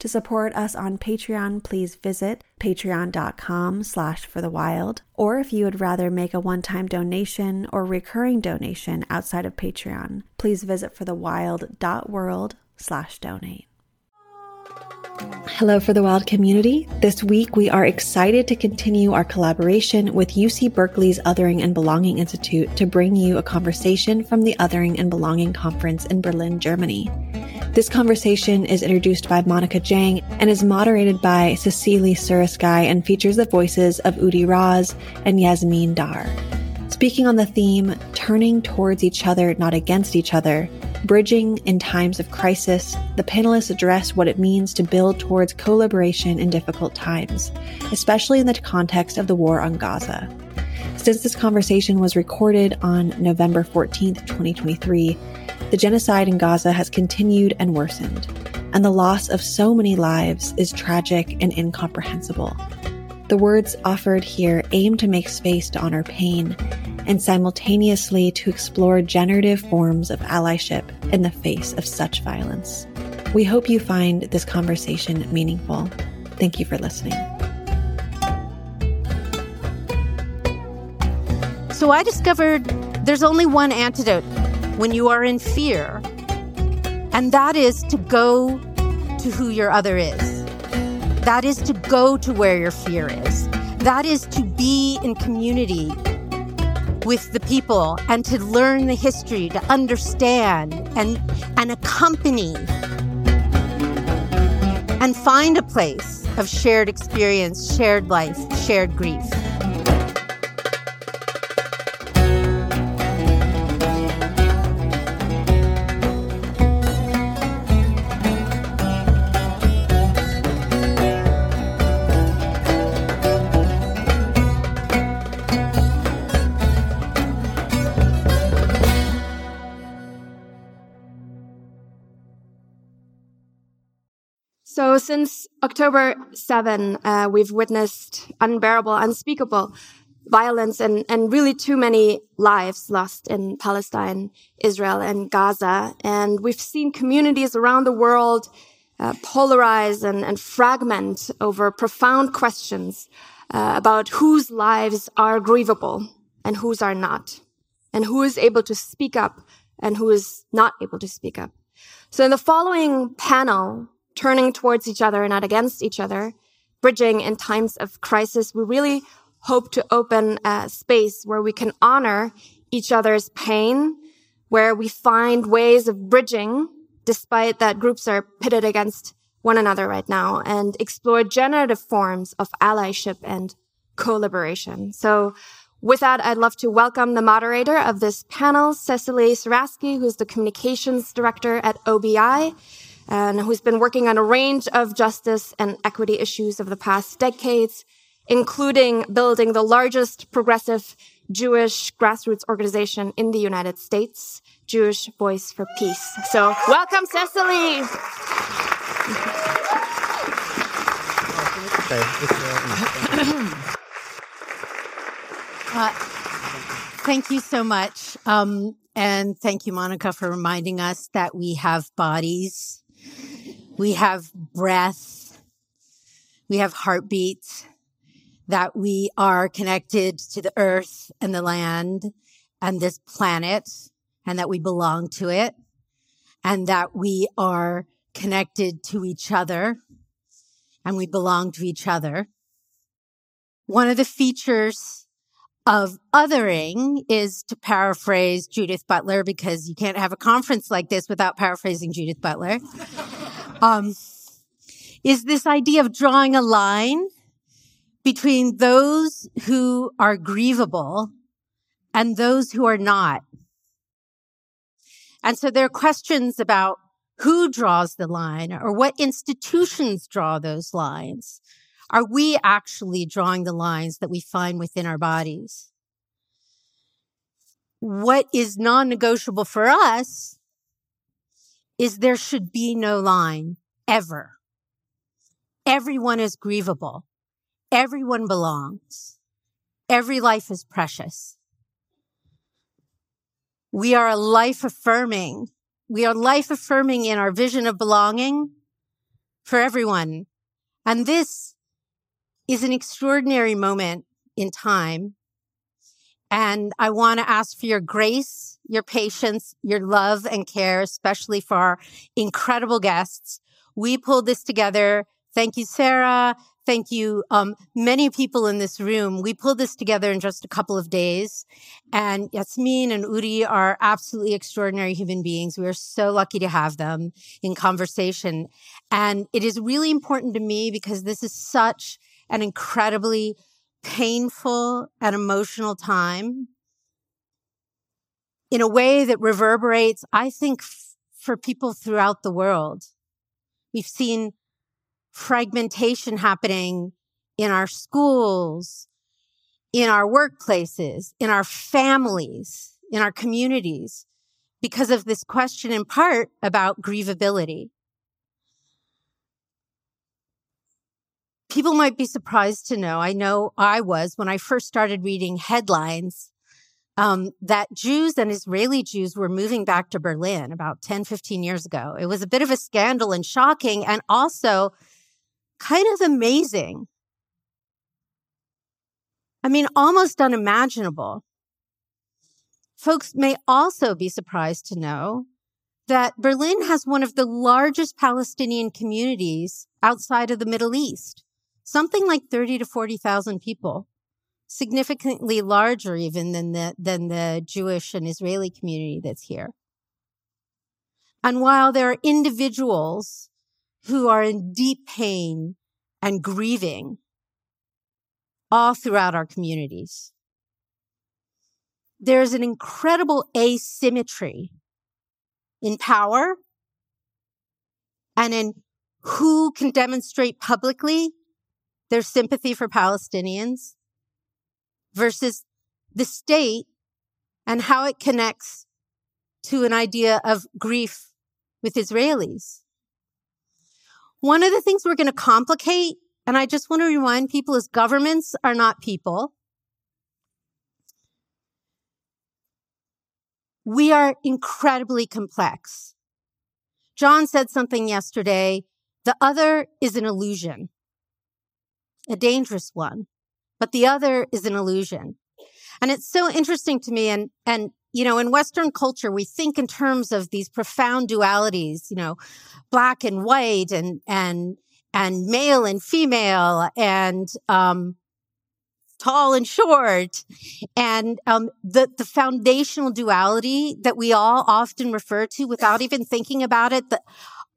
To support us on Patreon, please visit patreon.com slash for the wild. Or if you would rather make a one-time donation or recurring donation outside of Patreon, please visit forthewild.world slash donate. Hello, For the Wild community. This week, we are excited to continue our collaboration with UC Berkeley's Othering and Belonging Institute to bring you a conversation from the Othering and Belonging Conference in Berlin, Germany. This conversation is introduced by Monica Jiang and is moderated by Cecilie Surasky and features the voices of Udi Raz and Yasmeen Daher. Speaking on the theme, turning towards each other, not against each other, bridging in times of crisis, the panelists address what it means to build towards co-liberation in difficult times, especially in the context of the war on Gaza. Since this conversation was recorded on November 14th, 2023, the genocide in Gaza has continued and worsened, and the loss of so many lives is tragic and incomprehensible. The words offered here aim to make space to honor pain and simultaneously to explore generative forms of allyship in the face of such violence. We hope you find this conversation meaningful. Thank you for listening. So I discovered there's only one antidote when you are in fear, and that is to go to who your other is. That is to go to where your fear is. That is to be in community with the people and to learn the history, to understand and, and accompany and find a place of shared experience, shared life, shared grief. So since October 7, uh, we've witnessed unbearable, unspeakable violence and, and really too many lives lost in Palestine, Israel, and Gaza. And we've seen communities around the world uh, polarize and, and fragment over profound questions uh, about whose lives are grievable and whose are not, and who is able to speak up and who is not able to speak up. So in the following panel, turning towards each other and not against each other, bridging in times of crisis. We really hope to open a space where we can honor each other's pain, where we find ways of bridging, despite that groups are pitted against one another right now, and explore generative forms of allyship and collaboration. So with that, I'd love to welcome the moderator of this panel, Cecilie Surasky, who's the communications director at OBI and who's been working on a range of justice and equity issues of the past decades, including building the largest progressive Jewish grassroots organization in the United States, Jewish Voice for Peace. So welcome, Cecilie. Uh, thank you so much. Um, and thank you, Monica, for reminding us that we have bodies we have breath. We have heartbeats that we are connected to the earth and the land and this planet and that we belong to it and that we are connected to each other and we belong to each other. One of the features of othering is to paraphrase Judith Butler because you can't have a conference like this without paraphrasing Judith Butler um, is this idea of drawing a line between those who are grievable and those who are not. And so there are questions about who draws the line or what institutions draw those lines. Are we actually drawing the lines that we find within our bodies? What is non negotiable for us is there should be no line ever. Everyone is grievable. Everyone belongs. Every life is precious. We are a life affirming. We are life affirming in our vision of belonging for everyone. And this is an extraordinary moment in time. And I want to ask for your grace, your patience, your love and care, especially for our incredible guests. We pulled this together. Thank you, Sarah. Thank you. Um, many people in this room, we pulled this together in just a couple of days. And Yasmeen and Udi are absolutely extraordinary human beings. We are so lucky to have them in conversation. And it is really important to me because this is such an incredibly painful and emotional time in a way that reverberates, I think, f- for people throughout the world. We've seen fragmentation happening in our schools, in our workplaces, in our families, in our communities, because of this question in part about grievability. People might be surprised to know, I know I was when I first started reading headlines, um, that Jews and Israeli Jews were moving back to Berlin about 10, 15 years ago. It was a bit of a scandal and shocking and also kind of amazing. I mean, almost unimaginable. Folks may also be surprised to know that Berlin has one of the largest Palestinian communities outside of the Middle East something like 30 to 40,000 people, significantly larger even than the, than the Jewish and Israeli community that's here. And while there are individuals who are in deep pain and grieving all throughout our communities, there's an incredible asymmetry in power and in who can demonstrate publicly their sympathy for Palestinians versus the state and how it connects to an idea of grief with Israelis. One of the things we're going to complicate, and I just want to remind people, is governments are not people. We are incredibly complex. John said something yesterday. The other is an illusion a dangerous one, but the other is an illusion. And it's so interesting to me. And, and, you know, in Western culture, we think in terms of these profound dualities, you know, black and white and, and, and male and female and, um, tall and short and um, the the foundational duality that we all often refer to without even thinking about it the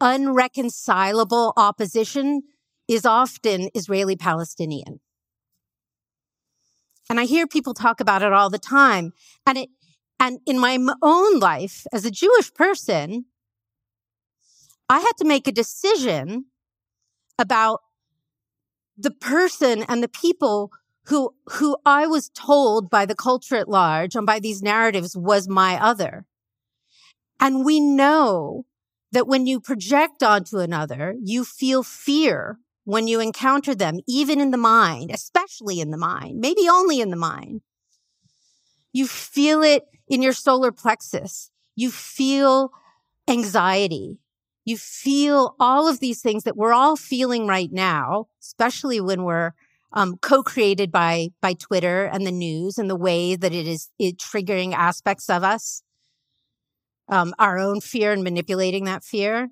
unreconcilable opposition is often Israeli Palestinian. And I hear people talk about it all the time. And it, and in my own life as a Jewish person, I had to make a decision about the person and the people who, who I was told by the culture at large and by these narratives was my other. And we know that when you project onto another, you feel fear when you encounter them, even in the mind, especially in the mind, maybe only in the mind. You feel it in your solar plexus. You feel anxiety. You feel all of these things that we're all feeling right now, especially when we're um, co-created by by Twitter and the news and the way that it is it triggering aspects of us, um, our own fear and manipulating that fear.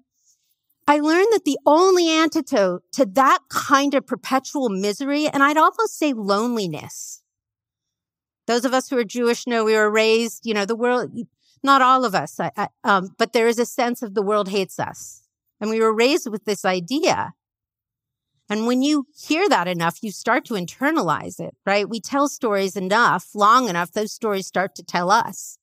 I learned that the only antidote to that kind of perpetual misery, and I'd almost say loneliness. Those of us who are Jewish know we were raised, you know, the world, not all of us, I, I, um, but there is a sense of the world hates us. And we were raised with this idea. And when you hear that enough, you start to internalize it, right? We tell stories enough, long enough, those stories start to tell us.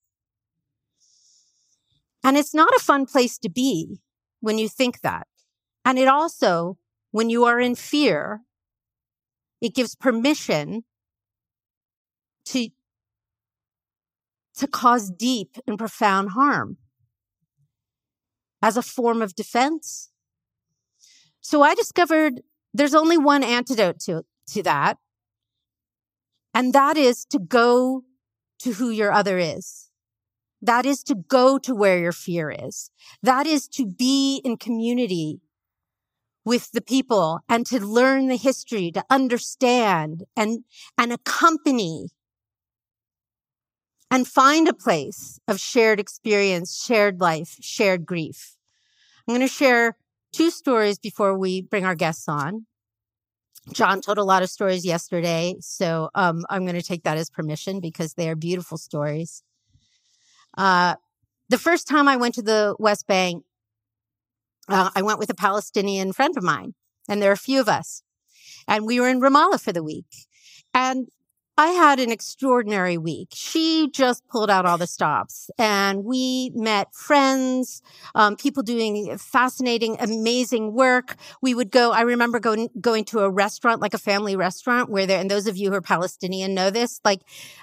And it's not a fun place to be when you think that. And it also, when you are in fear, it gives permission to, to cause deep and profound harm as a form of defense. So I discovered there's only one antidote to, to that. And that is to go to who your other is. That is to go to where your fear is. That is to be in community with the people and to learn the history, to understand and, and accompany and find a place of shared experience, shared life, shared grief. I'm going to share two stories before we bring our guests on. John told a lot of stories yesterday, so um, I'm going to take that as permission because they are beautiful stories. Uh, the first time I went to the West Bank, uh, I went with a Palestinian friend of mine, and there are a few of us. And we were in Ramallah for the week. And I had an extraordinary week. She just pulled out all the stops and we met friends, um, people doing fascinating, amazing work. We would go, I remember going, going to a restaurant, like a family restaurant where there, and those of you who are Palestinian know this, like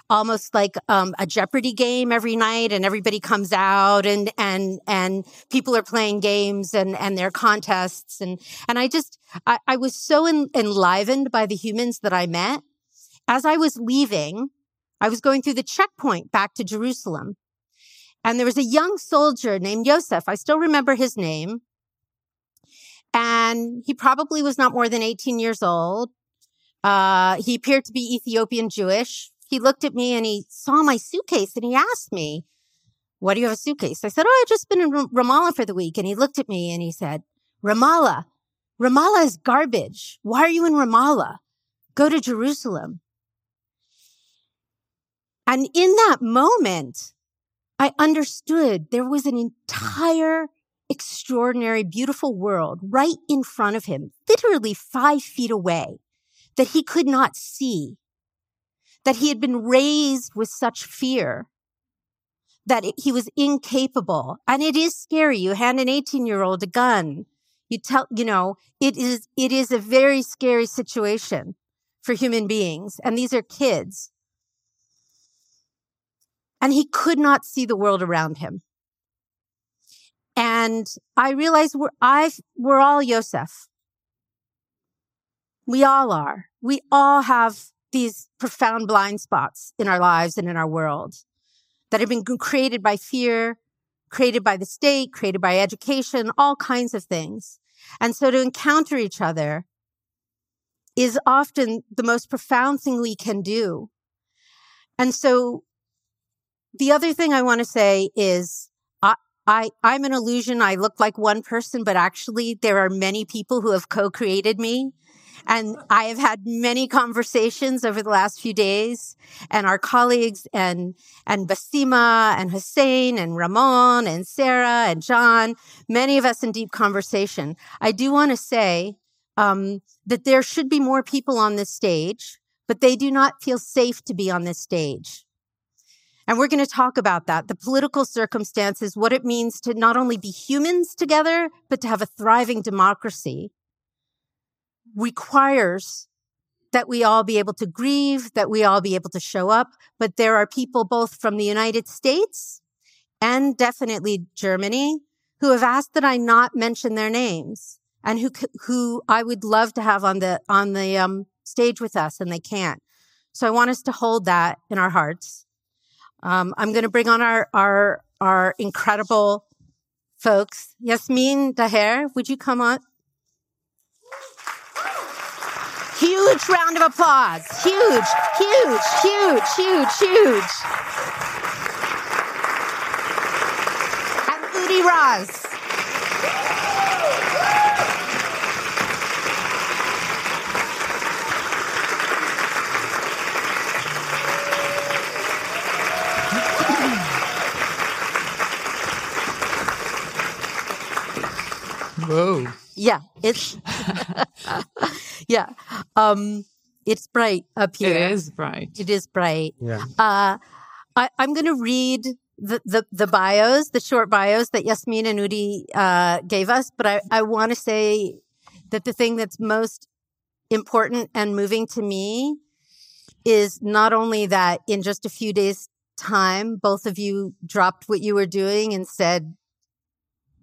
almost like, um, a Jeopardy game every night and everybody comes out and, and, and people are playing games and, and their contests. And, and I just, I, I was so en- enlivened by the humans that I met as I was leaving, I was going through the checkpoint back to Jerusalem. And there was a young soldier named Yosef. I still remember his name. And he probably was not more than 18 years old. Uh, he appeared to be Ethiopian Jewish. He looked at me and he saw my suitcase and he asked me, what do you have a suitcase? I said, Oh, I've just been in Ramallah for the week. And he looked at me and he said, Ramallah, Ramallah is garbage. Why are you in Ramallah? Go to Jerusalem. And in that moment, I understood there was an mm. entire extraordinary, beautiful world right in front of him, literally five feet away that he could not see, that he had been raised with such fear that he was incapable. And it is scary. You hand an 18 year old a gun. You tell, you know, it is, it is a very scary situation for human beings. And these are kids and he could not see the world around him. And I realized we're, i we're all Yosef. We all are. We all have these profound blind spots in our lives and in our world that have been created by fear, created by the state, created by education, all kinds of things. And so to encounter each other is often the most profound thing we can do. And so the other thing I want to say is I, I, I'm an illusion. I look like one person, but actually there are many people who have co-created me. And I have had many conversations over the last few days and our colleagues and, and Basima and Hussein and Ramon and Sarah and John, many of us in deep conversation. I do want to say, um, that there should be more people on this stage, but they do not feel safe to be on this stage. And we're going to talk about that, the political circumstances, what it means to not only be humans together, but to have a thriving democracy requires that we all be able to grieve, that we all be able to show up. But there are people both from the United States and definitely Germany who have asked that I not mention their names and who, who I would love to have on the, on the, um, stage with us and they can't. So I want us to hold that in our hearts. Um, I'm going to bring on our, our, our incredible folks. Yasmeen Daher, would you come on? Huge round of applause. Huge, huge, huge, huge, huge. And Udi Raz. Whoa. Yeah, it's yeah. Um it's bright up here. It is bright. It is bright. Yeah. Uh I, I'm gonna read the, the, the bios, the short bios that Yasmeen and Udi uh, gave us, but I, I want to say that the thing that's most important and moving to me is not only that in just a few days time, both of you dropped what you were doing and said,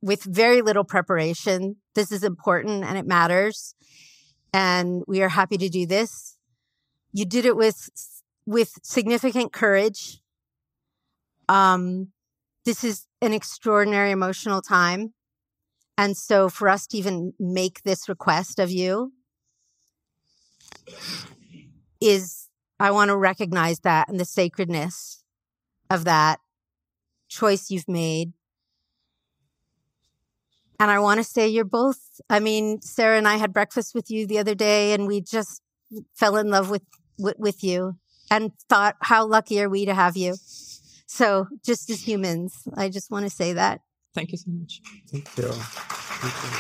with very little preparation, this is important and it matters. And we are happy to do this. You did it with, with significant courage um, this is an extraordinary emotional time. And so for us to even make this request of you is, I want to recognize that and the sacredness of that choice you've made. And I want to say you're both, I mean, Sarah and I had breakfast with you the other day and we just fell in love with, with, with you and thought, how lucky are we to have you? So just as humans, I just want to say that. Thank you so much. Thank you. Thank you.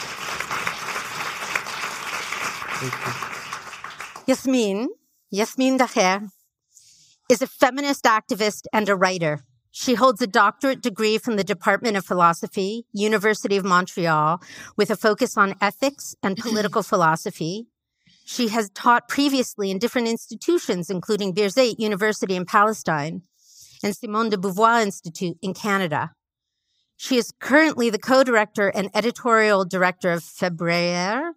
Thank you. Yasmeen, Yasmeen Daher, is a feminist activist and a writer. She holds a doctorate degree from the Department of Philosophy, University of Montreal, with a focus on ethics and political philosophy. She has taught previously in different institutions, including Birzeit University in Palestine and Simone de Beauvoir Institute in Canada. She is currently the co-director and editorial director of Febrayer.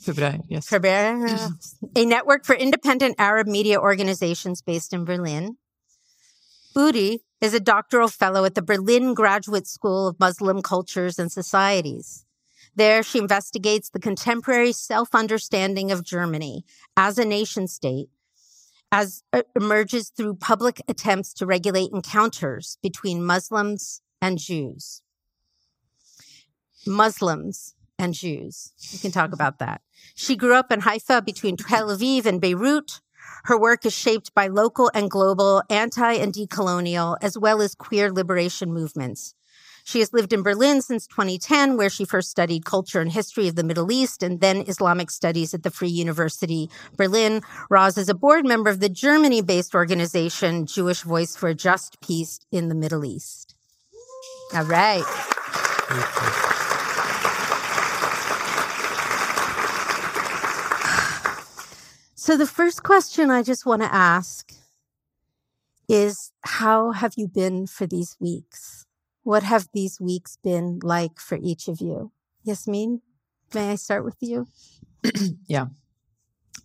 Febrayer, yes. Febrayer, a network for independent Arab media organizations based in Berlin. Udi is a doctoral fellow at the Berlin Graduate School of Muslim Cultures and Societies. There, she investigates the contemporary self-understanding of Germany as a nation state as uh, emerges through public attempts to regulate encounters between Muslims and Jews. Muslims and Jews. We can talk about that. She grew up in Haifa between Tel Aviv and Beirut. Her work is shaped by local and global anti and decolonial, as well as queer liberation movements. She has lived in Berlin since 2010, where she first studied culture and history of the Middle East and then Islamic studies at the Free University Berlin. Raz is a board member of the Germany based organization Jewish Voice for Just Peace in the Middle East. All right. So, the first question I just want to ask is How have you been for these weeks? What have these weeks been like for each of you? Yasmeen, may I start with you? yeah.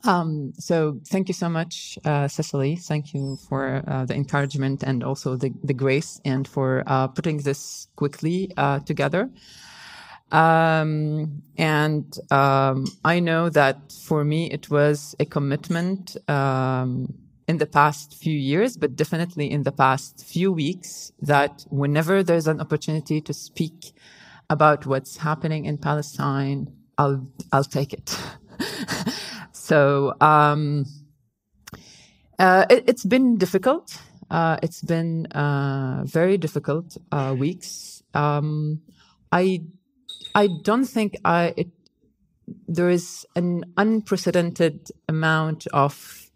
Um, so thank you so much, uh, Cecilie. Thank you for uh, the encouragement and also the, the grace and for uh, putting this quickly uh, together. Um, and um, I know that for me it was a commitment um, in the past few years, but definitely in the past few weeks that whenever there's an opportunity to speak about what's happening in Palestine, I'll, I'll take it. so, um, uh, it, has been difficult. Uh, it's been uh, very difficult uh, weeks. Um, I I don't think I it, there is an unprecedented amount of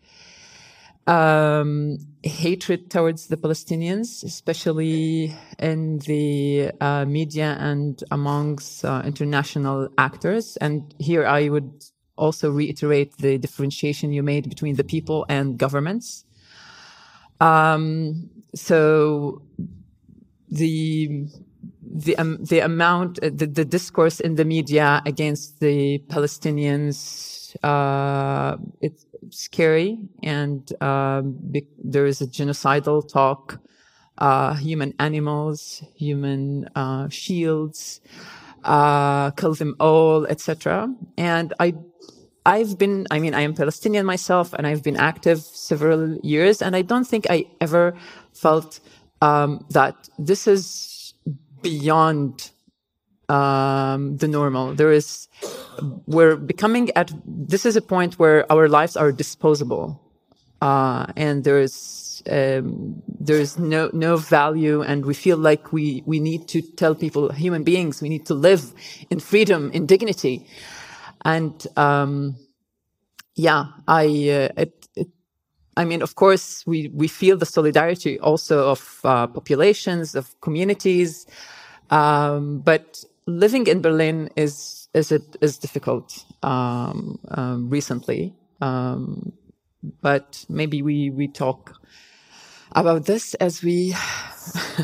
um, hatred towards the Palestinians, especially in the uh, media and amongst uh, international actors. And here I would also reiterate the differentiation you made between the people and governments. Um, so the the um, the amount uh, the, the discourse in the media against the Palestinians uh, it's scary and um, there is a genocidal talk uh, human animals human uh, shields uh, kill them all etc and i i've been i mean i am palestinian myself and i've been active several years and i don't think i ever felt um, that this is beyond um, the normal. There is, we're becoming at, this is a point where our lives are disposable. Uh, and there's, um, there's no, no value and we feel like we, we need to tell people, human beings, we need to live in freedom, in dignity. And, um, yeah, I, uh, it, I mean, of course, we, we feel the solidarity also of uh, populations, of communities. Um, but living in Berlin is, is, it, is difficult, um, um, recently. Um, but maybe we, we talk about this as we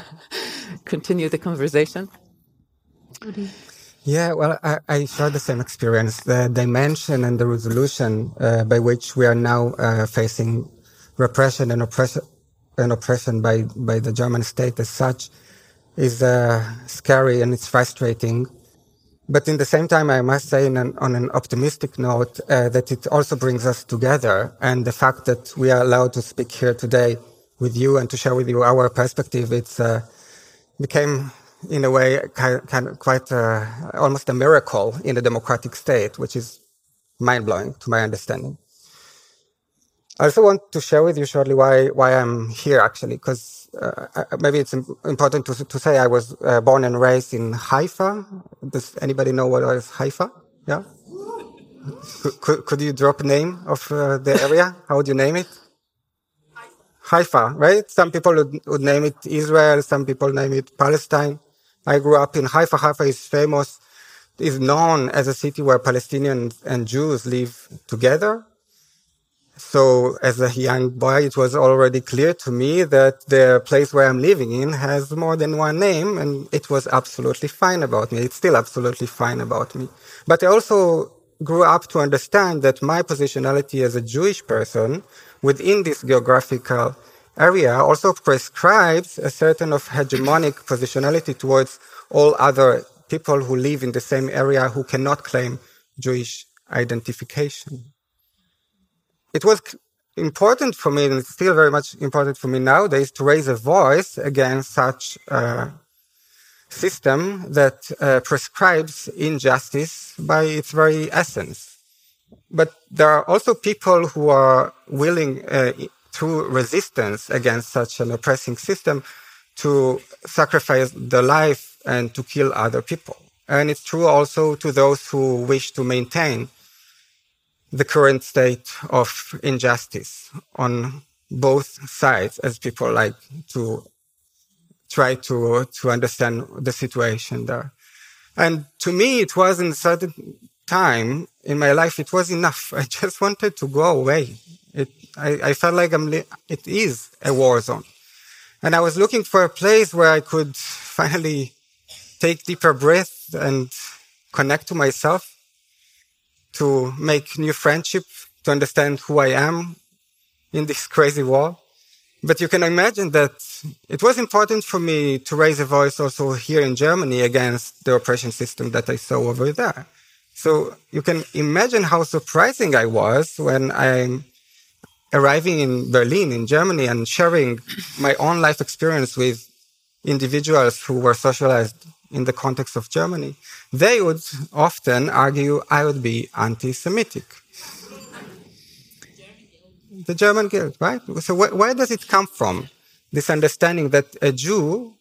continue the conversation. Yeah, well, I, I share the same experience. The dimension and the resolution uh, by which we are now uh, facing repression and oppression and oppression by by the German state as such is uh, scary and it's frustrating. But in the same time, I must say, an, on an optimistic note, uh, that it also brings us together, and the fact that we are allowed to speak here today with you and to share with you our perspective, it's uh, became in a way kind, kind of quite uh, almost a miracle in a democratic state, which is mind blowing to my understanding. I also want to share with you shortly why why I'm here actually, because uh, maybe it's important to to say I was uh, born and raised in Haifa. Does anybody know what is Haifa? Yeah. could, could you drop name of uh, the area? How would you name it? Haifa, right? Some people would, would name it Israel. Some people name it Palestine. I grew up in Haifa. Haifa is famous, is known as a city where Palestinians and Jews live together. So as a young boy, it was already clear to me that the place where I'm living in has more than one name and it was absolutely fine about me. It's still absolutely fine about me. But I also grew up to understand that my positionality as a Jewish person within this geographical area also prescribes a certain of hegemonic positionality towards all other people who live in the same area who cannot claim Jewish identification it was important for me, and it's still very much important for me nowadays, to raise a voice against such a system that uh, prescribes injustice by its very essence. But there are also people who are willing, uh, through resistance against such an oppressing system, to sacrifice their life and to kill other people. And it's true also to those who wish to maintain the current state of injustice on both sides as people like to try to to understand the situation there. And to me it was in a certain time in my life it was enough. I just wanted to go away. It i, I felt like i'm it is a war zone. And i was looking for a place where i could finally take deeper breath and connect to myself to make new friendship, to understand who I am in this crazy world. But you can imagine that it was important for me to raise a voice also here in Germany against the oppression system that I saw over there. So you can imagine how surprising I was when I'm arriving in Berlin, in Germany, and sharing my own life experience with individuals who were socialized in the context of Germany, they would often argue I would be anti Semitic. the German guilt, right? So, wh- where does it come from? This understanding that a Jew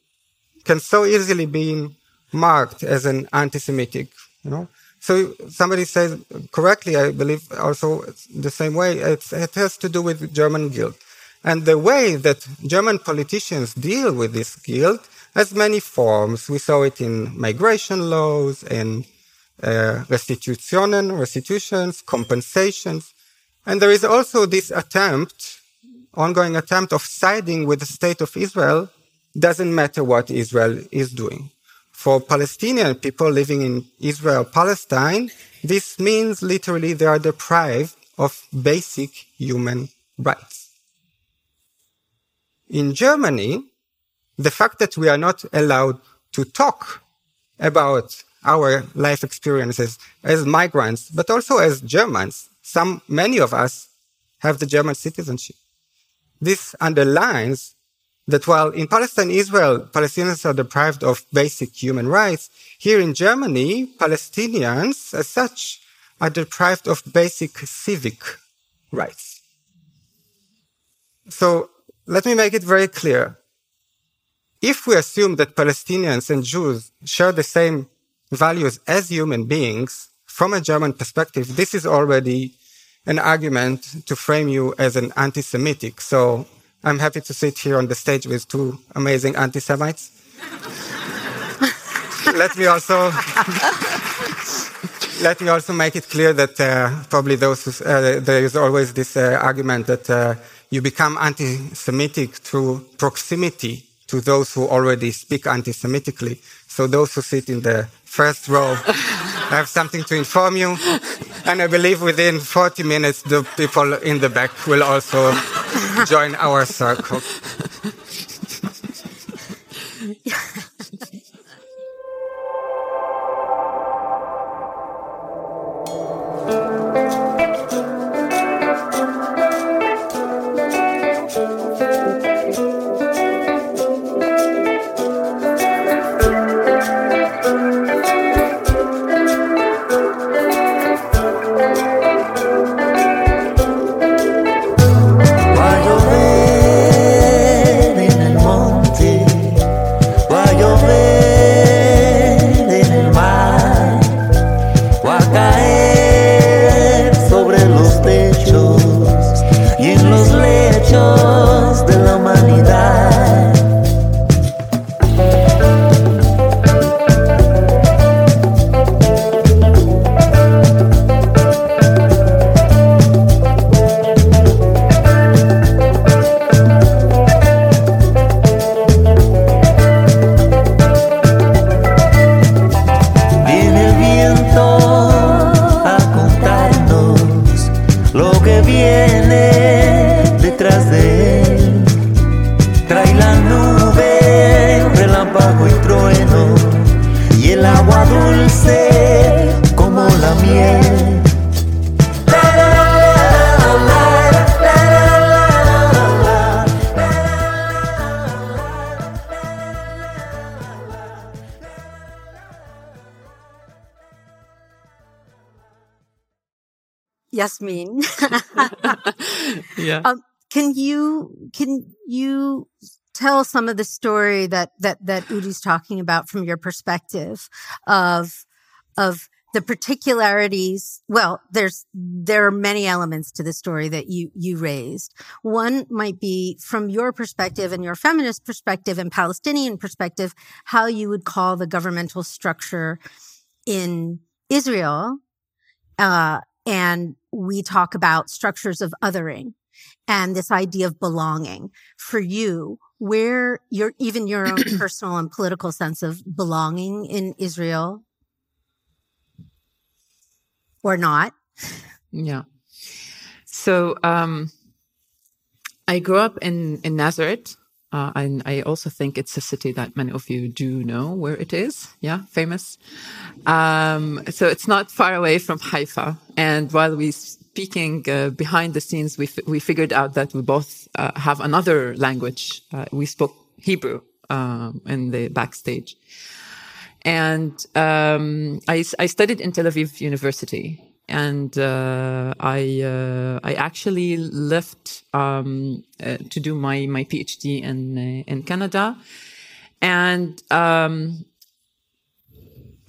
can so easily be marked as an anti Semitic, you know? So somebody says correctly, I believe also the same way, it has to do with German guilt. And the way that German politicians deal with this guilt has many forms. We saw it in migration laws and uh, restitutionen, restitutions, compensations. And there is also this attempt, ongoing attempt of siding with the state of Israel, doesn't matter what Israel is doing. For Palestinian people living in Israel, Palestine, this means literally they are deprived of basic human rights. In Germany, the fact that we are not allowed to talk about our life experiences as migrants, but also as Germans. Some, many of us have the German citizenship. This underlines that while in Palestine, Israel, Palestinians are deprived of basic human rights, here in Germany, Palestinians as such are deprived of basic civic rights. So let me make it very clear if we assume that Palestinians and Jews share the same values as human beings, from a German perspective, this is already an argument to frame you as an anti-Semitic. So I'm happy to sit here on the stage with two amazing anti-Semites. let me also let me also make it clear that uh, probably those uh, there is always this uh, argument that uh, you become anti-Semitic through proximity to those who already speak anti-Semitically. So those who sit in the first row have something to inform you. And I believe within 40 minutes, the people in the back will also join our circle. can you can you tell some of the story that that that Udi's talking about from your perspective of of the particularities? Well there's there are many elements to the story that you you raised. One might be from your perspective and your feminist perspective and palestinian perspective how you would call the governmental structure in israel uh, and we talk about structures of othering and this idea of belonging for you where your even your own personal and political sense of belonging in Israel or not. Yeah. So um, I grew up in in Nazareth, uh, and I also think it's a city that many of you do know where it is. Yeah, famous. Um, so it's not far away from Haifa. And while we're speaking uh, behind the scenes, we we figured out that we both uh, have another language. Uh, we spoke Hebrew um, in the backstage, and um, I I studied in Tel Aviv University and uh, I uh, I actually left um, uh, to do my my PhD in uh, in Canada, and um,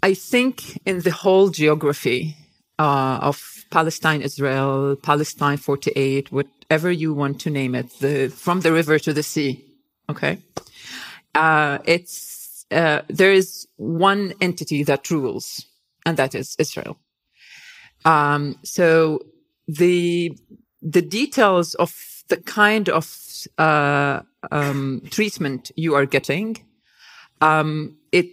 I think in the whole geography uh, of Palestine, Israel, Palestine forty eight, whatever you want to name it, the from the river to the sea, okay, uh, it's there is one entity that rules, and that is Israel um, so the the details of the kind of uh, um, treatment you are getting, um, it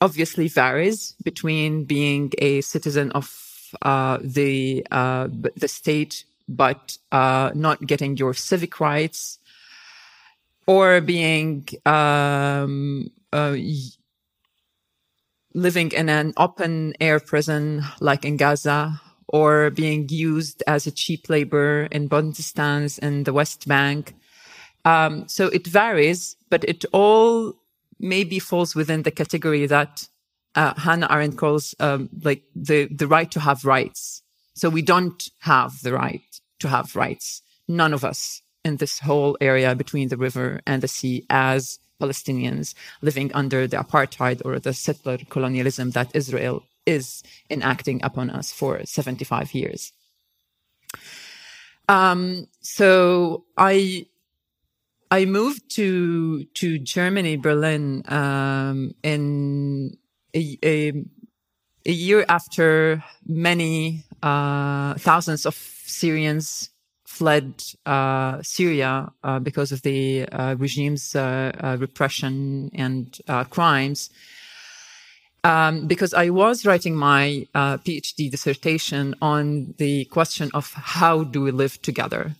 obviously varies between being a citizen of uh, the uh, the state but uh, not getting your civic rights, or being um, uh, living in an open air prison like in Gaza or being used as a cheap labor in Bantustans in the West Bank. Um, so it varies, but it all maybe falls within the category that uh, Hannah Arendt calls um, like the, the right to have rights. So we don't have the right to have rights. None of us in this whole area between the river and the sea as Palestinians living under the apartheid or the settler colonialism that Israel is enacting upon us for 75 years. Um, so I I moved to to Germany, Berlin, um, in a, a, a year after many uh, thousands of Syrians fled uh, Syria uh, because of the uh, regime's uh, uh, repression and crimes. Um, because I was writing my PhD dissertation on the question of how do we live together.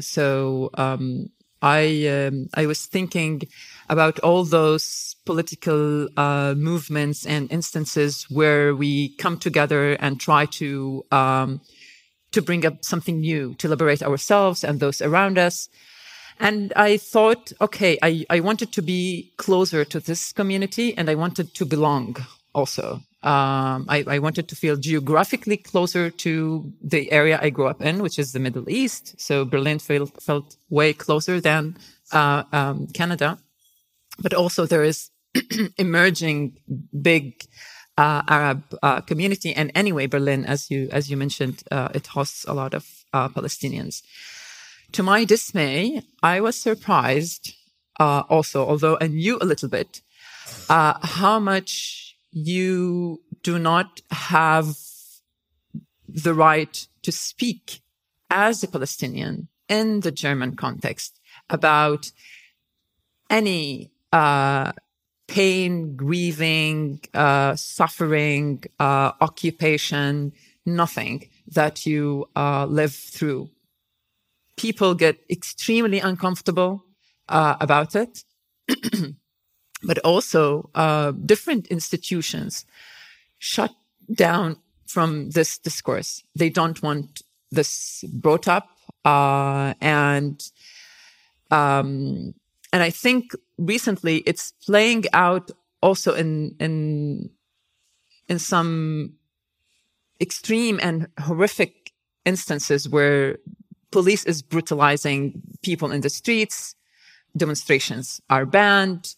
so um, I um, I was thinking about all those political uh, movements and instances where we come together and try to um, to bring up something new to liberate ourselves and those around us. And I thought, okay, I, I wanted to be closer to this community and I wanted to belong also. Um, I, I, wanted to feel geographically closer to the area I grew up in, which is the Middle East. So Berlin felt, felt way closer than uh, um, Canada. But also there is emerging big uh, Arab uh, community. And anyway, Berlin, as you as you mentioned, uh, it hosts a lot of uh, Palestinians. To my dismay, I was surprised uh, also, although I knew a little bit, how much you do not have the right to speak as a Palestinian in the German context about any uh, pain, grieving, uh, suffering, uh, occupation, nothing that you uh, live through. People get extremely uncomfortable uh, about it. but also uh, different institutions shut down from this discourse. They don't want this brought up, uh, and um, and I think recently it's playing out also in in in some extreme and horrific instances where police is brutalizing people in the streets demonstrations are banned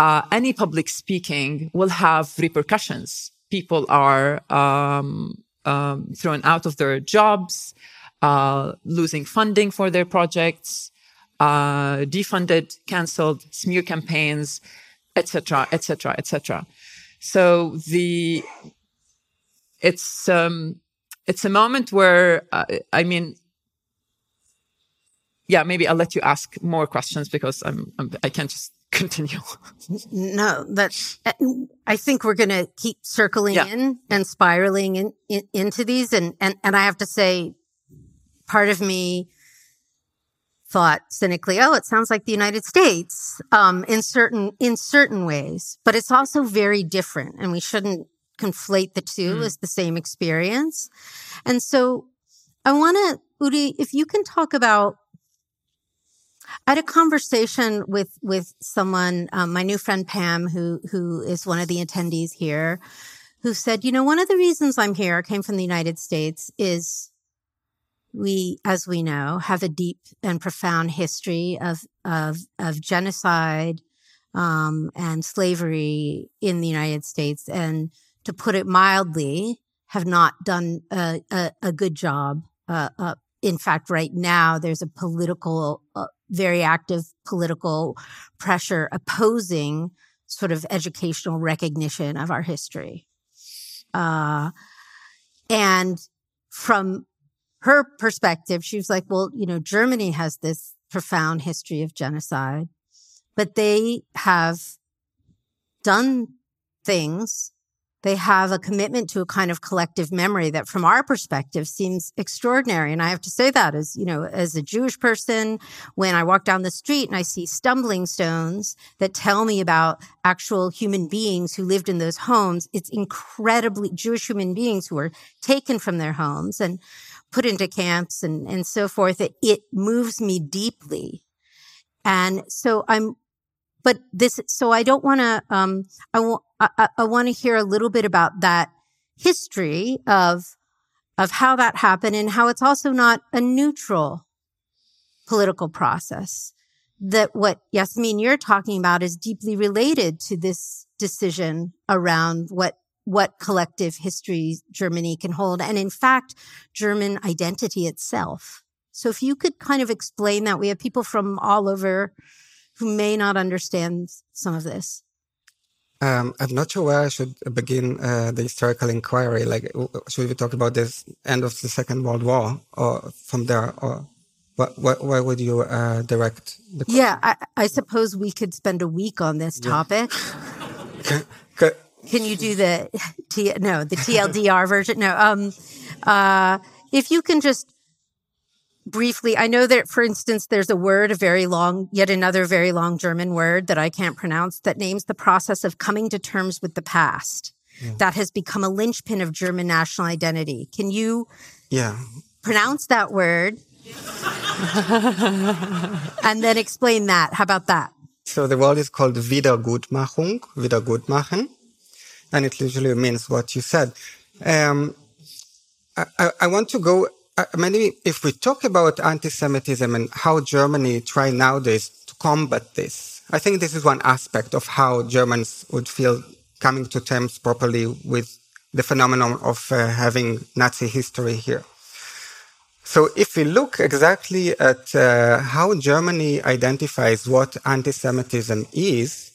uh, any public speaking will have repercussions. People are um, um, thrown out of their jobs, uh, losing funding for their projects, uh, defunded, cancelled, smear campaigns, etc., etc., etc. So the it's um, it's a moment where uh, I mean yeah, maybe I'll let you ask more questions because I'm, I'm I can't just continue. no, that's, I think we're going to keep circling yeah. in and spiraling in, in, into these. And, and, and I have to say, part of me thought cynically, oh, it sounds like the United States, um, in certain, in certain ways, but it's also very different and we shouldn't conflate the two mm. as the same experience. And so I want to, Udi, if you can talk about I had a conversation with with someone, um, my new friend Pam, who who is one of the attendees here, who said, you know, one of the reasons I'm here, came from the United States, is we, as we know, have a deep and profound history of of of genocide um, and slavery in the United States, and to put it mildly, have not done a, a, a good job. Uh, in fact, right now there's a political uh, very active political pressure opposing sort of educational recognition of our history. Uh, and from her perspective, she was like, well, you know, Germany has this profound history of genocide, but they have done things they have a commitment to a kind of collective memory that from our perspective seems extraordinary. And I have to say that as, you know, as a Jewish person, when I walk down the street and I see stumbling stones that tell me about actual human beings who lived in those homes, it's incredibly Jewish human beings who were taken from their homes and put into camps and, and so forth. It, it moves me deeply. And so I'm but this, so I don't want to, um, I want, I, I want to hear a little bit about that history of, of how that happened and how it's also not a neutral political process. That what Yasmeen you're talking about is deeply related to this decision around what what collective history Germany can hold, and in fact, German identity itself. So if you could kind of explain that, we have people from all over who may not understand some of this. Um, I'm not sure where I should begin uh, the historical inquiry. Like, should we talk about this end of the Second World War, or from there, or what, what, where would you uh, direct the question? Yeah, I, I, suppose we could spend a week on this topic. can, can, can, you do the T, no the TLDR version? No. Um, uh, if you can just briefly, I know that, for instance, there's a word, a very long, yet another very long German word that I can't pronounce that names the process of coming to terms with the past. Yeah. That has become a linchpin of German national identity. Can you yeah. pronounce that word and then explain that? How about that? So the word is called Wiedergutmachung, Wiedergutmachen, and it literally means what you said. Um, I, I, want to go maybe if we talk about anti-Semitism and how Germany try nowadays to combat this, I think this is one aspect of how Germans would feel coming to terms properly with the phenomenon of uh, having Nazi history here. So if we look exactly at uh, how Germany identifies what anti-Semitism is,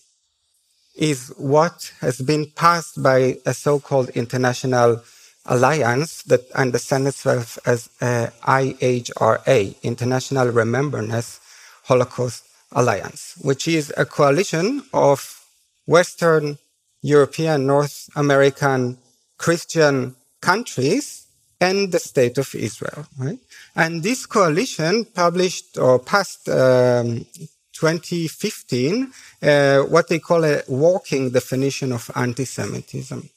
is what has been passed by a so-called international alliance that understands itself as uh, IHRA, International Remembrance Holocaust Alliance, which is a coalition of Western European, North American Christian countries and the state of Israel, right? And this coalition published or passed um, 2015 uh, what they call a walking definition of anti-Semitism.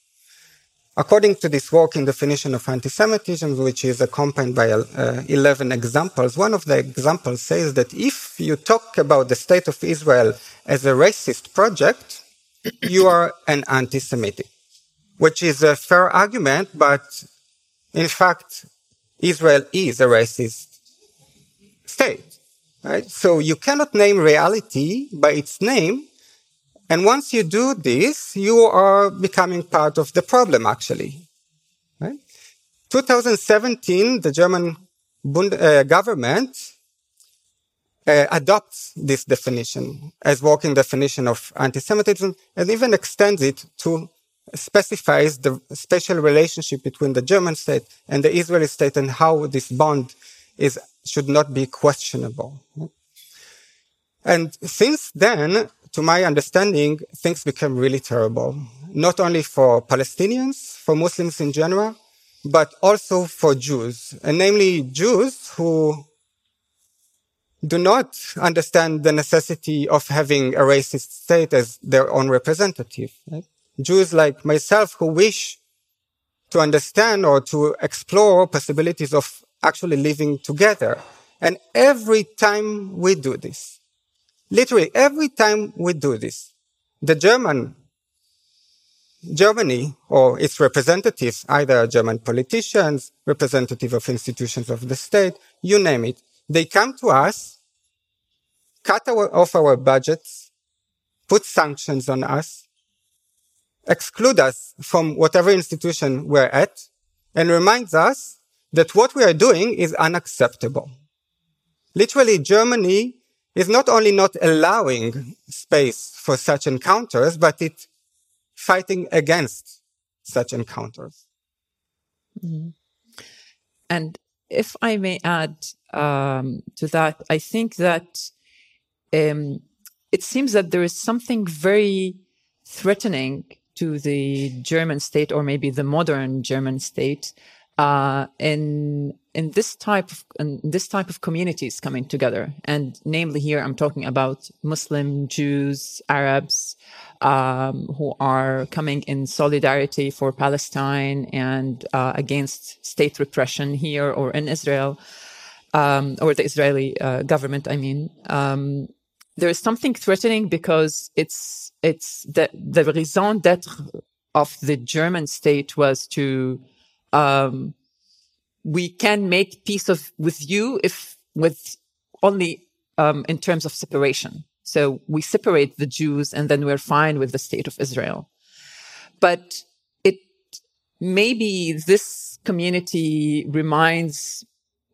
According to this working definition of anti-Semitism, which is accompanied by uh, 11 examples, one of the examples says that if you talk about the state of Israel as a racist project, you are an anti-Semitic, which is a fair argument, but in fact, Israel is a racist state, right? So you cannot name reality by its name and once you do this, you are becoming part of the problem, actually. Right? 2017, the German Bund, uh, government uh, adopts this definition as working definition of anti-Semitism and even extends it to specifies the special relationship between the German state and the Israeli state and how this bond is should not be questionable. And since then, to my understanding, things became really terrible, not only for Palestinians, for Muslims in general, but also for Jews, and namely Jews who do not understand the necessity of having a racist state as their own representative. Right? Jews like myself who wish to understand or to explore possibilities of actually living together. And every time we do this, Literally every time we do this, the German, Germany or its representatives, either German politicians, representative of institutions of the state, you name it, they come to us, cut our, off our budgets, put sanctions on us, exclude us from whatever institution we're at, and reminds us that what we are doing is unacceptable. Literally, Germany is not only not allowing space for such encounters, but it fighting against such encounters. Mm-hmm. And if I may add um, to that, I think that um, it seems that there is something very threatening to the German state, or maybe the modern German state, uh, in in this type of this type of communities coming together, and namely here I'm talking about Muslim Jews, Arabs, um, who are coming in solidarity for Palestine and uh, against state repression here or in Israel, um, or the Israeli uh, government. I mean, um, there is something threatening because it's it's the the raison d'être of the German state was to um, we can make peace of with you if with only um, in terms of separation. So we separate the Jews and then we're fine with the state of Israel. But it maybe this community reminds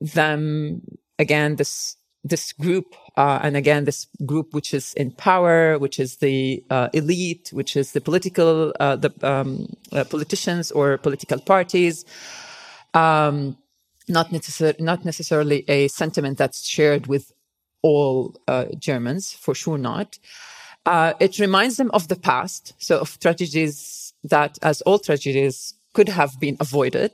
them again, this this group, uh, and again, this group which is in power, which is the uh, elite, which is the political, uh, the um, uh, politicians or political parties. Um, not, not necessarily a sentiment that's shared with all uh, Germans, for sure not. Uh, it reminds them of the past, so of tragedies that, as all tragedies, could have been avoided.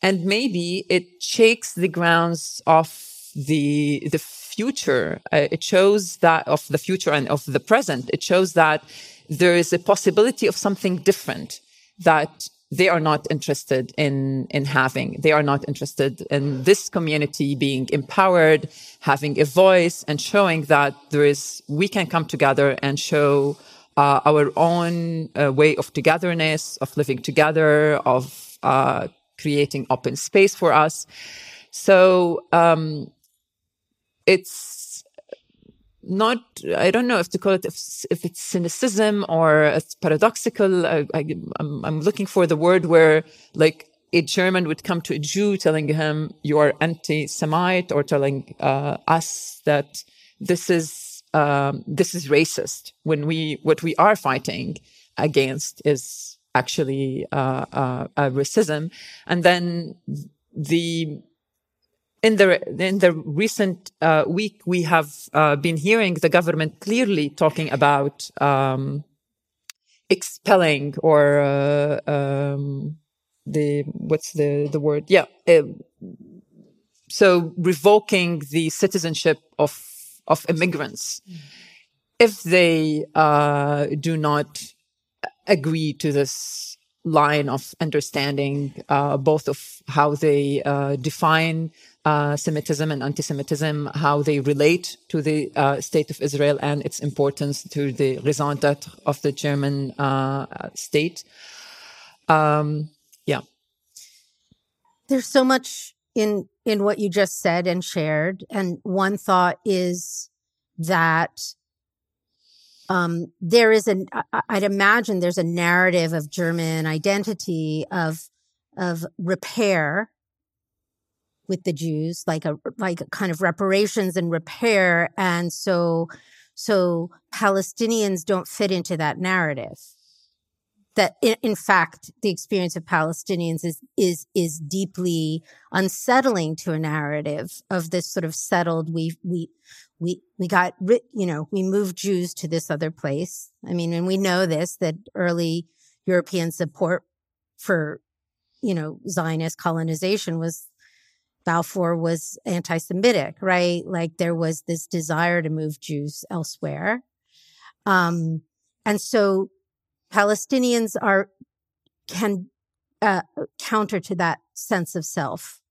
And maybe it shakes the grounds of the the future. Uh, it shows that of the future and of the present. It shows that there is a possibility of something different that they are not interested in in having. They are not interested in this community being empowered, having a voice, and showing that there is we can come together and show uh, our own uh, way of togetherness, of living together, of uh, creating open space for us. So um, it's not i don't know if to call it if, if it's cynicism or it's paradoxical. I, am I'm looking for the word where like a german would come to a jew telling him you are anti-semite or telling uh, us that this is um, this is racist when we what we are fighting against is actually uh, uh, racism. And then the in the in the recent uh, week, we have uh, been hearing the government clearly talking about um, expelling or uh, um, the what's the the word? Yeah, uh, so revoking the citizenship of of immigrants mm. if they uh, do not agree to this line of understanding, uh, both of how they define uh, Semitism and anti-Semitism, how they relate to the uh, state of Israel and its importance to the raison d'être of the German uh, state. Um, yeah. There's so much in in what you just said and shared, and one thought is that um, there is an I'd imagine there's a narrative of German identity of of repair with the Jews, like a like a kind of reparations and repair, and so so Palestinians don't fit into that narrative. That in, fact, the experience of Palestinians is is is deeply unsettling to a narrative of this sort of settled. We we we we got you know we moved Jews to this other place. I mean, and we know this that early European support for you know Zionist colonization was Balfour was anti Semitic, right? Like there was this desire to move Jews elsewhere. Um, and so Palestinians are, can, uh, counter to that sense of self.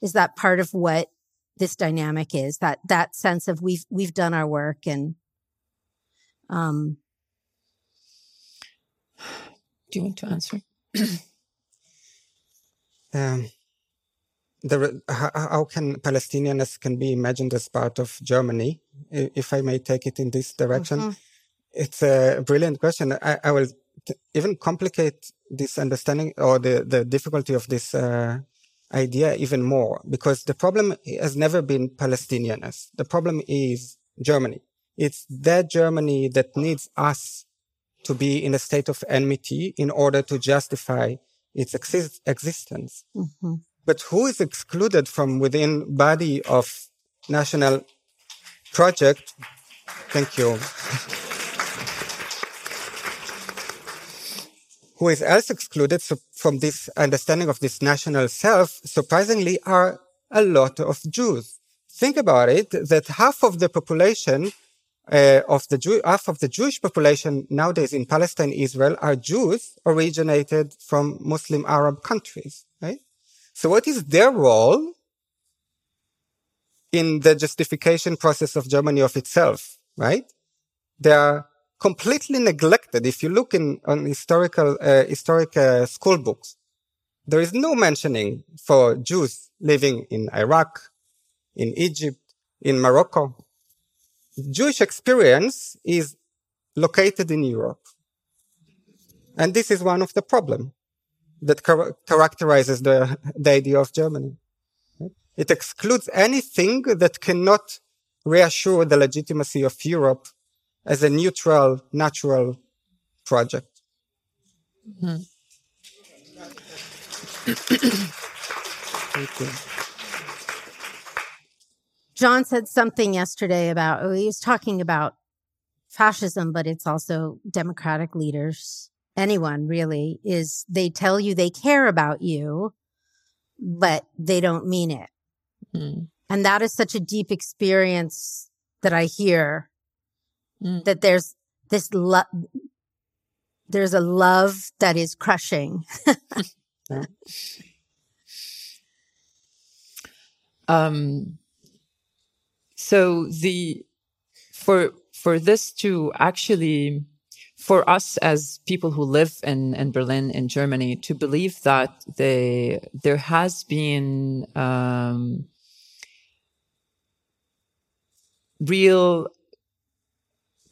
Is that part of what this dynamic is? That, that sense of we've, we've done our work and, um, do you want to answer? um, the, how can Palestinians can be imagined as part of Germany, if I may take it in this direction? Mm-hmm. It's a brilliant question. I, I will t- even complicate this understanding or the, the difficulty of this uh, idea even more because the problem has never been Palestinians. The problem is Germany. It's that Germany that needs us to be in a state of enmity in order to justify its exist- existence. Mm-hmm. But who is excluded from within body of national project? Thank you. who is else excluded from this understanding of this national self, surprisingly, are a lot of Jews. Think about it, that half of the population uh, of the Jew, half of the Jewish population nowadays in Palestine, Israel, are Jews originated from Muslim Arab countries? So what is their role in the justification process of Germany of itself, right? They are completely neglected. If you look in on historical, uh, historic uh, school books, there is no mentioning for Jews living in Iraq, in Egypt, in Morocco. Jewish experience is located in Europe. And this is one of the problems that char- characterizes the, the idea of Germany. It excludes anything that cannot reassure the legitimacy of Europe as a neutral, natural project. Mm-hmm. Thank you. John said something yesterday about, he was talking about fascism, but it's also democratic leaders. Anyone really is, they tell you they care about you, but they don't mean it. Mm. And that is such a deep experience that I hear mm. that there's this love, there's a love that is crushing. um, so the for for this to actually for us as people who live in, in Berlin in Germany to believe that they there has been um, real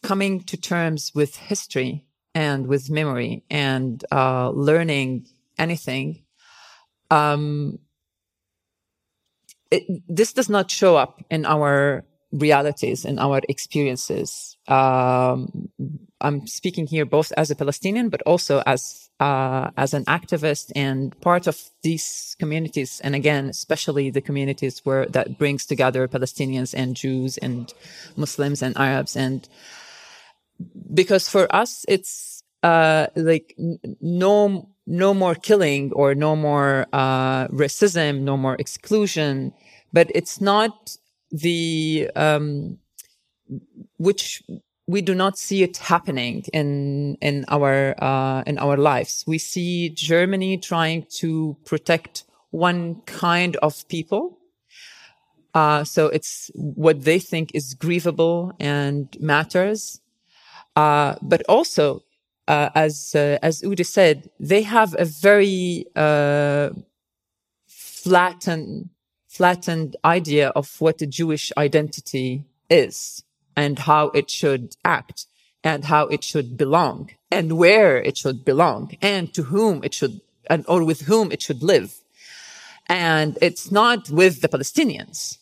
coming to terms with history and with memory and uh, learning anything um, it, this does not show up in our realities and our experiences. Um, I'm speaking here both as a Palestinian, but also as uh, as an activist and part of these communities. And again, especially the communities where that brings together Palestinians and Jews and Muslims and Arabs. And because for us, it's uh, like no no more killing or no more uh, racism, no more exclusion. But it's not the um, which we do not see it happening in in our uh, in our lives. We see Germany trying to protect one kind of people. Uh, so it's what they think is grievable and matters. Uh, but also uh, as uh, as Udi said, they have a very uh, flattened flattened idea of what a Jewish identity is and how it should act and how it should belong and where it should belong and to whom it should and or with whom it should live. And it's not with the Palestinians.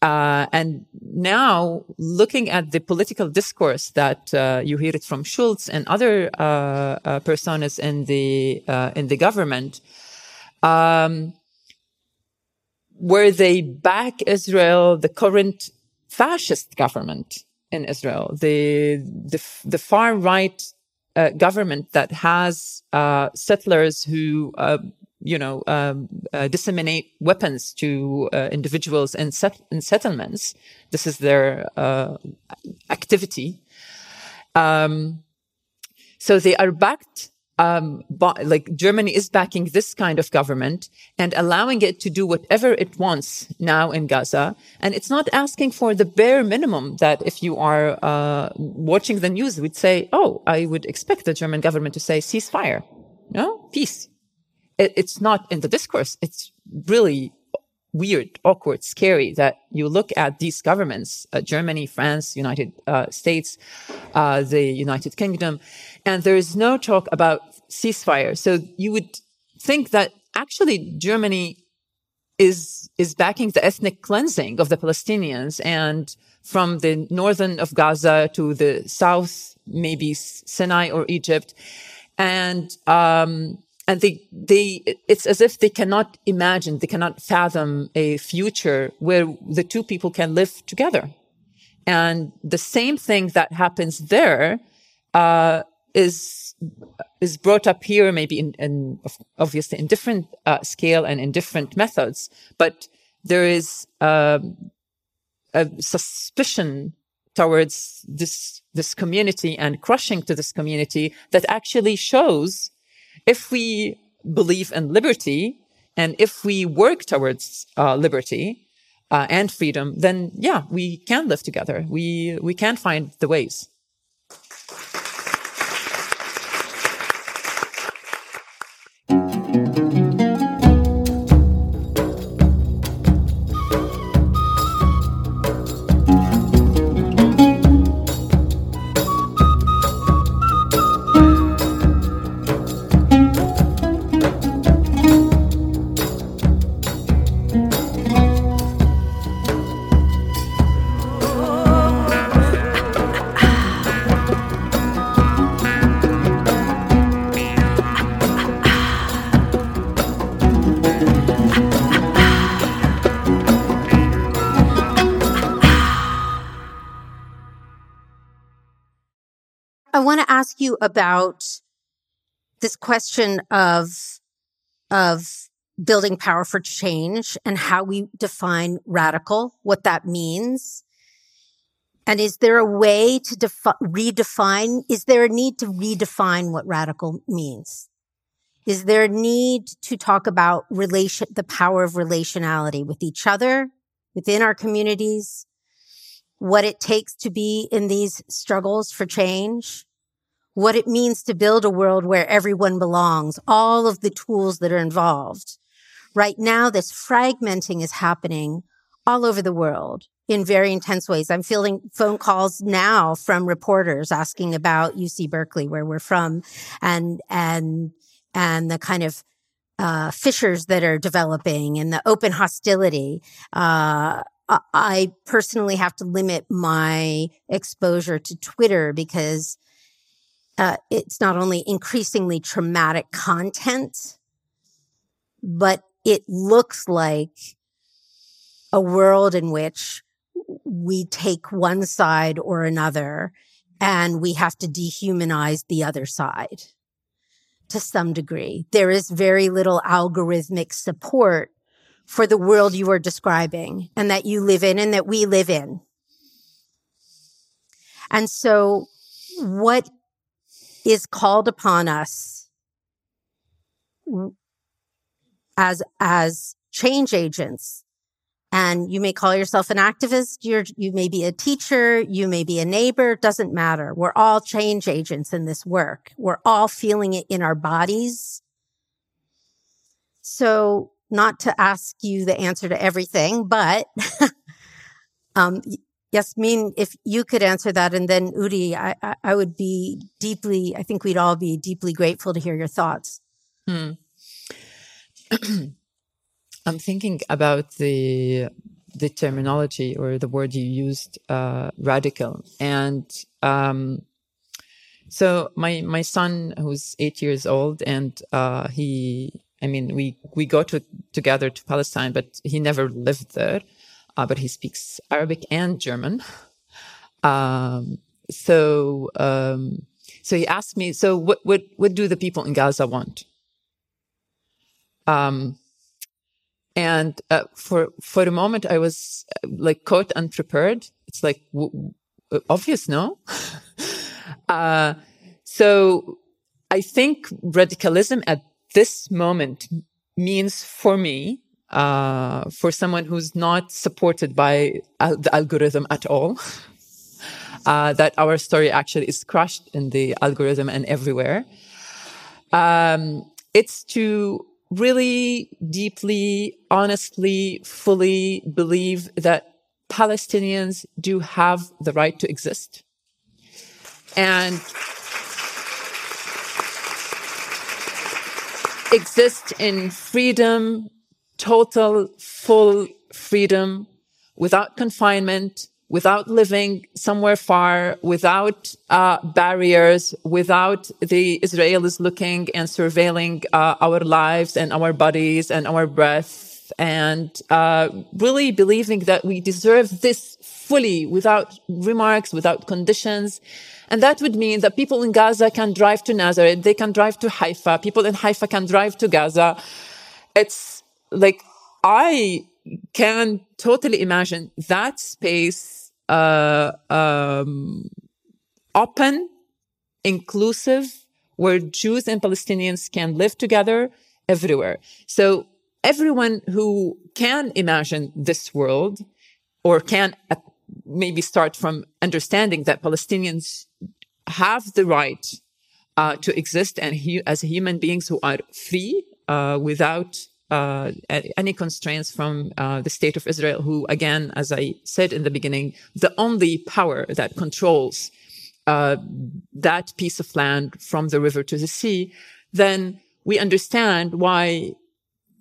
Uh, and now, looking at the political discourse that uh, you hear it from Scholz and other uh, uh personas in the uh, in the government, um, where they back Israel, the current fascist government in Israel, the the, the far right uh, government that has settlers who you know, um, uh, disseminate weapons to uh, individuals in, set- in settlements. This is their uh, activity. Um, so they are backed, um, by, like Germany is backing this kind of government and allowing it to do whatever it wants now in Gaza. And it's not asking for the bare minimum that if you are uh, watching the news, we'd say, oh, I would expect the German government to say ceasefire. No, peace it, it's not in the discourse. It's really weird, awkward, scary that you look at these governments, uh, Germany, France, United uh, States, uh, the United Kingdom, and there is no talk about ceasefire. So you would think that actually Germany is is backing the ethnic cleansing of the Palestinians and from the northern of Gaza to the south, maybe Sinai or Egypt, and um, and they they it's as if they cannot imagine they cannot fathom a future where the two people can live together and the same thing that happens there uh, is is brought up here maybe in, in obviously in different uh, scale and in different methods but there is um, a suspicion towards this this community and crushing to this community that actually shows if we believe in liberty and if we work towards uh, liberty uh, and freedom, then yeah, we can live together. We we can find the ways. You about this question of, of building power for change and how we define radical, what that means. And is there a way to defi- redefine? Is there a need to redefine what radical means? Is there a need to talk about relation, the power of relationality with each other, within our communities, what it takes to be in these struggles for change, what it means to build a world where everyone belongs, all of the tools that are involved. Right now, this fragmenting is happening all over the world in very intense ways. I'm fielding phone calls now from reporters asking about UC Berkeley, where we're from, and, and, and the kind of uh, fissures that are developing and the open hostility. Uh, I personally have to limit my exposure to Twitter because uh, it's not only increasingly traumatic content, but it looks like a world in which we take one side or another and we have to dehumanize the other side to some degree. There is very little algorithmic support for the world you are describing and that you live in and that we live in. And so what is called upon us as, as change agents. And you may call yourself an activist. You're, you may be a teacher. You may be a neighbor. Doesn't matter. We're all change agents in this work. We're all feeling it in our bodies. So not to ask you the answer to everything, but, um, Yasmeen, if you could answer that, and then Udi, I, I, would be deeply, I think we'd all be deeply grateful to hear your thoughts. Hmm. I'm thinking about the the terminology or the word you used, uh, radical, and um, so my my son who's eight years old, and uh, he, I mean, we we go to together to Palestine, but he never lived there, uh, but he speaks Arabic and German. Um, so um, so he asked me, so what what what do the people in Gaza want? Um, and uh, for for a moment, I was uh, like caught unprepared. It's like w- w- obvious, no. uh, so I think radicalism at this moment means for me, uh, for someone who's not supported by al- the algorithm at all, uh, that our story actually is crushed in the algorithm and everywhere. Um, it's to really deeply, honestly, fully believe that Palestinians do have the right to exist. And exist in freedom, total, full freedom, without confinement, without living somewhere far, without uh, barriers, without the Israelis looking and surveilling uh, our lives and our bodies and our breath, and uh, really believing that we deserve this fully, without remarks, without conditions. And that would mean that people in Gaza can drive to Nazareth, they can drive to Haifa, people in Haifa can drive to Gaza. It's like I can totally imagine that space uh, um, open, inclusive, where Jews and Palestinians can live together everywhere. So everyone who can imagine this world or can maybe start from understanding that Palestinians have the right uh, to exist and he, as human beings who are free uh, without uh, any constraints from uh, the state of Israel, who, again, as I said in the beginning, the only power that controls uh, that piece of land from the river to the sea, then we understand why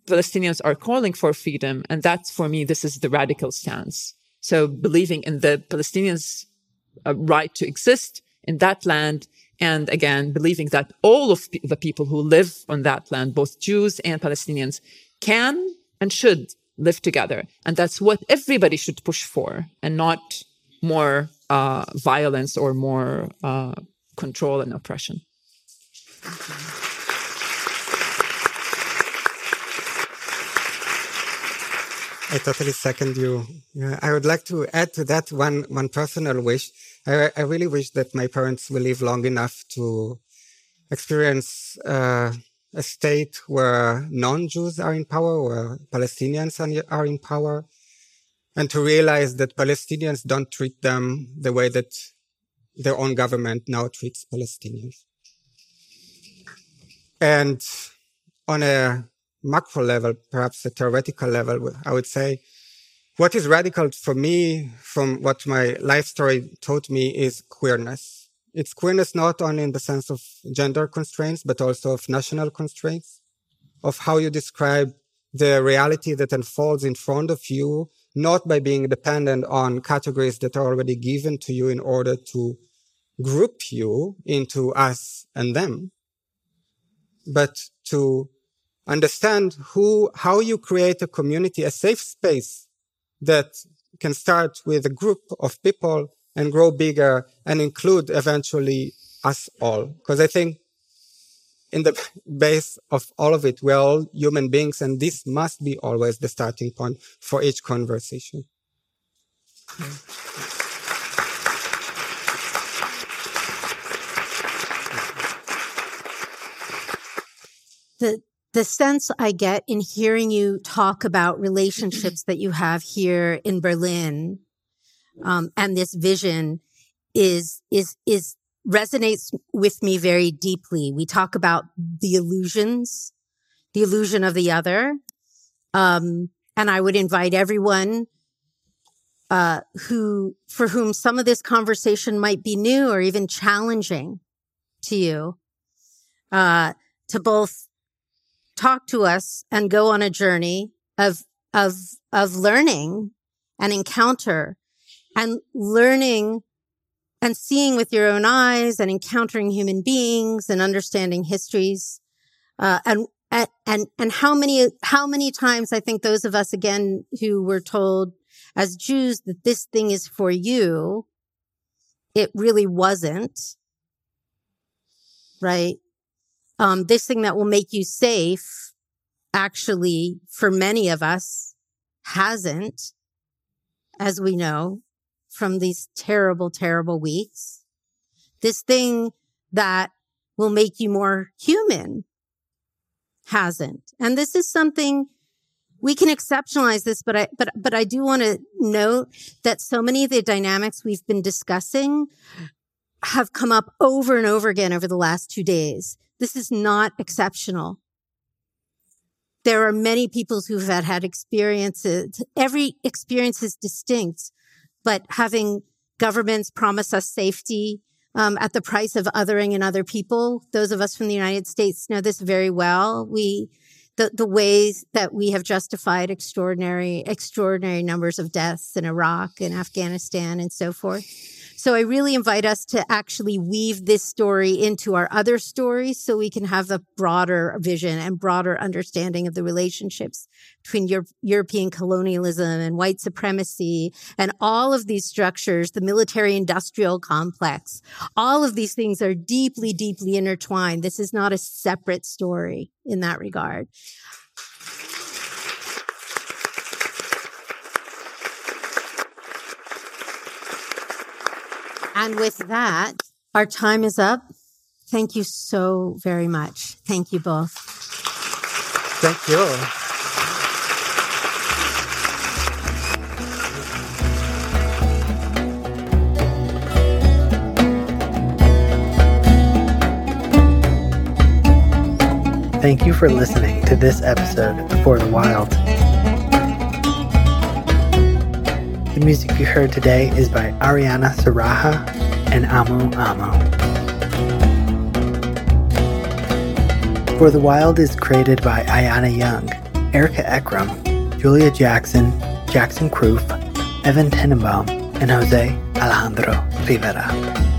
Palestinians are calling for freedom. And that's for me, this is the radical stance. So believing in the Palestinians' uh, right to exist in that land and again, believing that all of the people who live on that land, both Jews and Palestinians, can and should live together. And that's what everybody should push for and not more uh, violence or more uh, control and oppression. I totally second you. Yeah, I would like to add to that one one personal wish. I, I really wish that my parents will live long enough to experience uh, a state where non-Jews are in power, where Palestinians are in power, and to realize that Palestinians don't treat them the way that their own government now treats Palestinians. And on a macro level, perhaps a theoretical level, I would say what is radical for me from what my life story taught me is queerness. It's queerness not only in the sense of gender constraints, but also of national constraints, of how you describe the reality that unfolds in front of you, not by being dependent on categories that are already given to you in order to group you into us and them, but to understand who, how you create a community, a safe space that can start with a group of people and grow bigger and include eventually us all. Because I think in the base of all of it, we're all human beings and this must be always the starting point for each conversation. The the sense I get in hearing you talk about relationships that you have here in Berlin, um, and this vision is, is, is resonates with me very deeply. We talk about the illusions, the illusion of the other. Um, and I would invite everyone, uh, who, for whom some of this conversation might be new or even challenging to you, uh, to both talk to us and go on a journey of, of, of learning and encounter and learning and seeing with your own eyes and encountering human beings and understanding histories. Uh, and, and, and how many, how many times I think those of us again who were told as Jews that this thing is for you, it really wasn't. Right um, this thing that will make you safe actually for many of us hasn't, as we know from these terrible, terrible weeks. This thing that will make you more human hasn't. And this is something we can exceptionalize this, but I, but, but I do want to note that so many of the dynamics we've been discussing have come up over and over again over the last two days. This is not exceptional. There are many people who've had, had experiences. Every experience is distinct, but having governments promise us safety um, at the price of othering and other people, those of us from the United States know this very well. We the, the ways that we have justified extraordinary, extraordinary numbers of deaths in Iraq and Afghanistan and so forth. So I really invite us to actually weave this story into our other stories so we can have a broader vision and broader understanding of the relationships between Euro- European colonialism and white supremacy and all of these structures, the military industrial complex. All of these things are deeply, deeply intertwined. This is not a separate story in that regard. And with that, our time is up. Thank you so very much. Thank you both. Thank you. Thank you for listening to this episode of For the Wild. The music you heard today is by Ariana Saraha and Amo Amo. For the Wild is created by Ayana Young, Erica Ekram, Julia Jackson, Jackson Kroof, Evan Tenenbaum, and Jose Alejandro Rivera.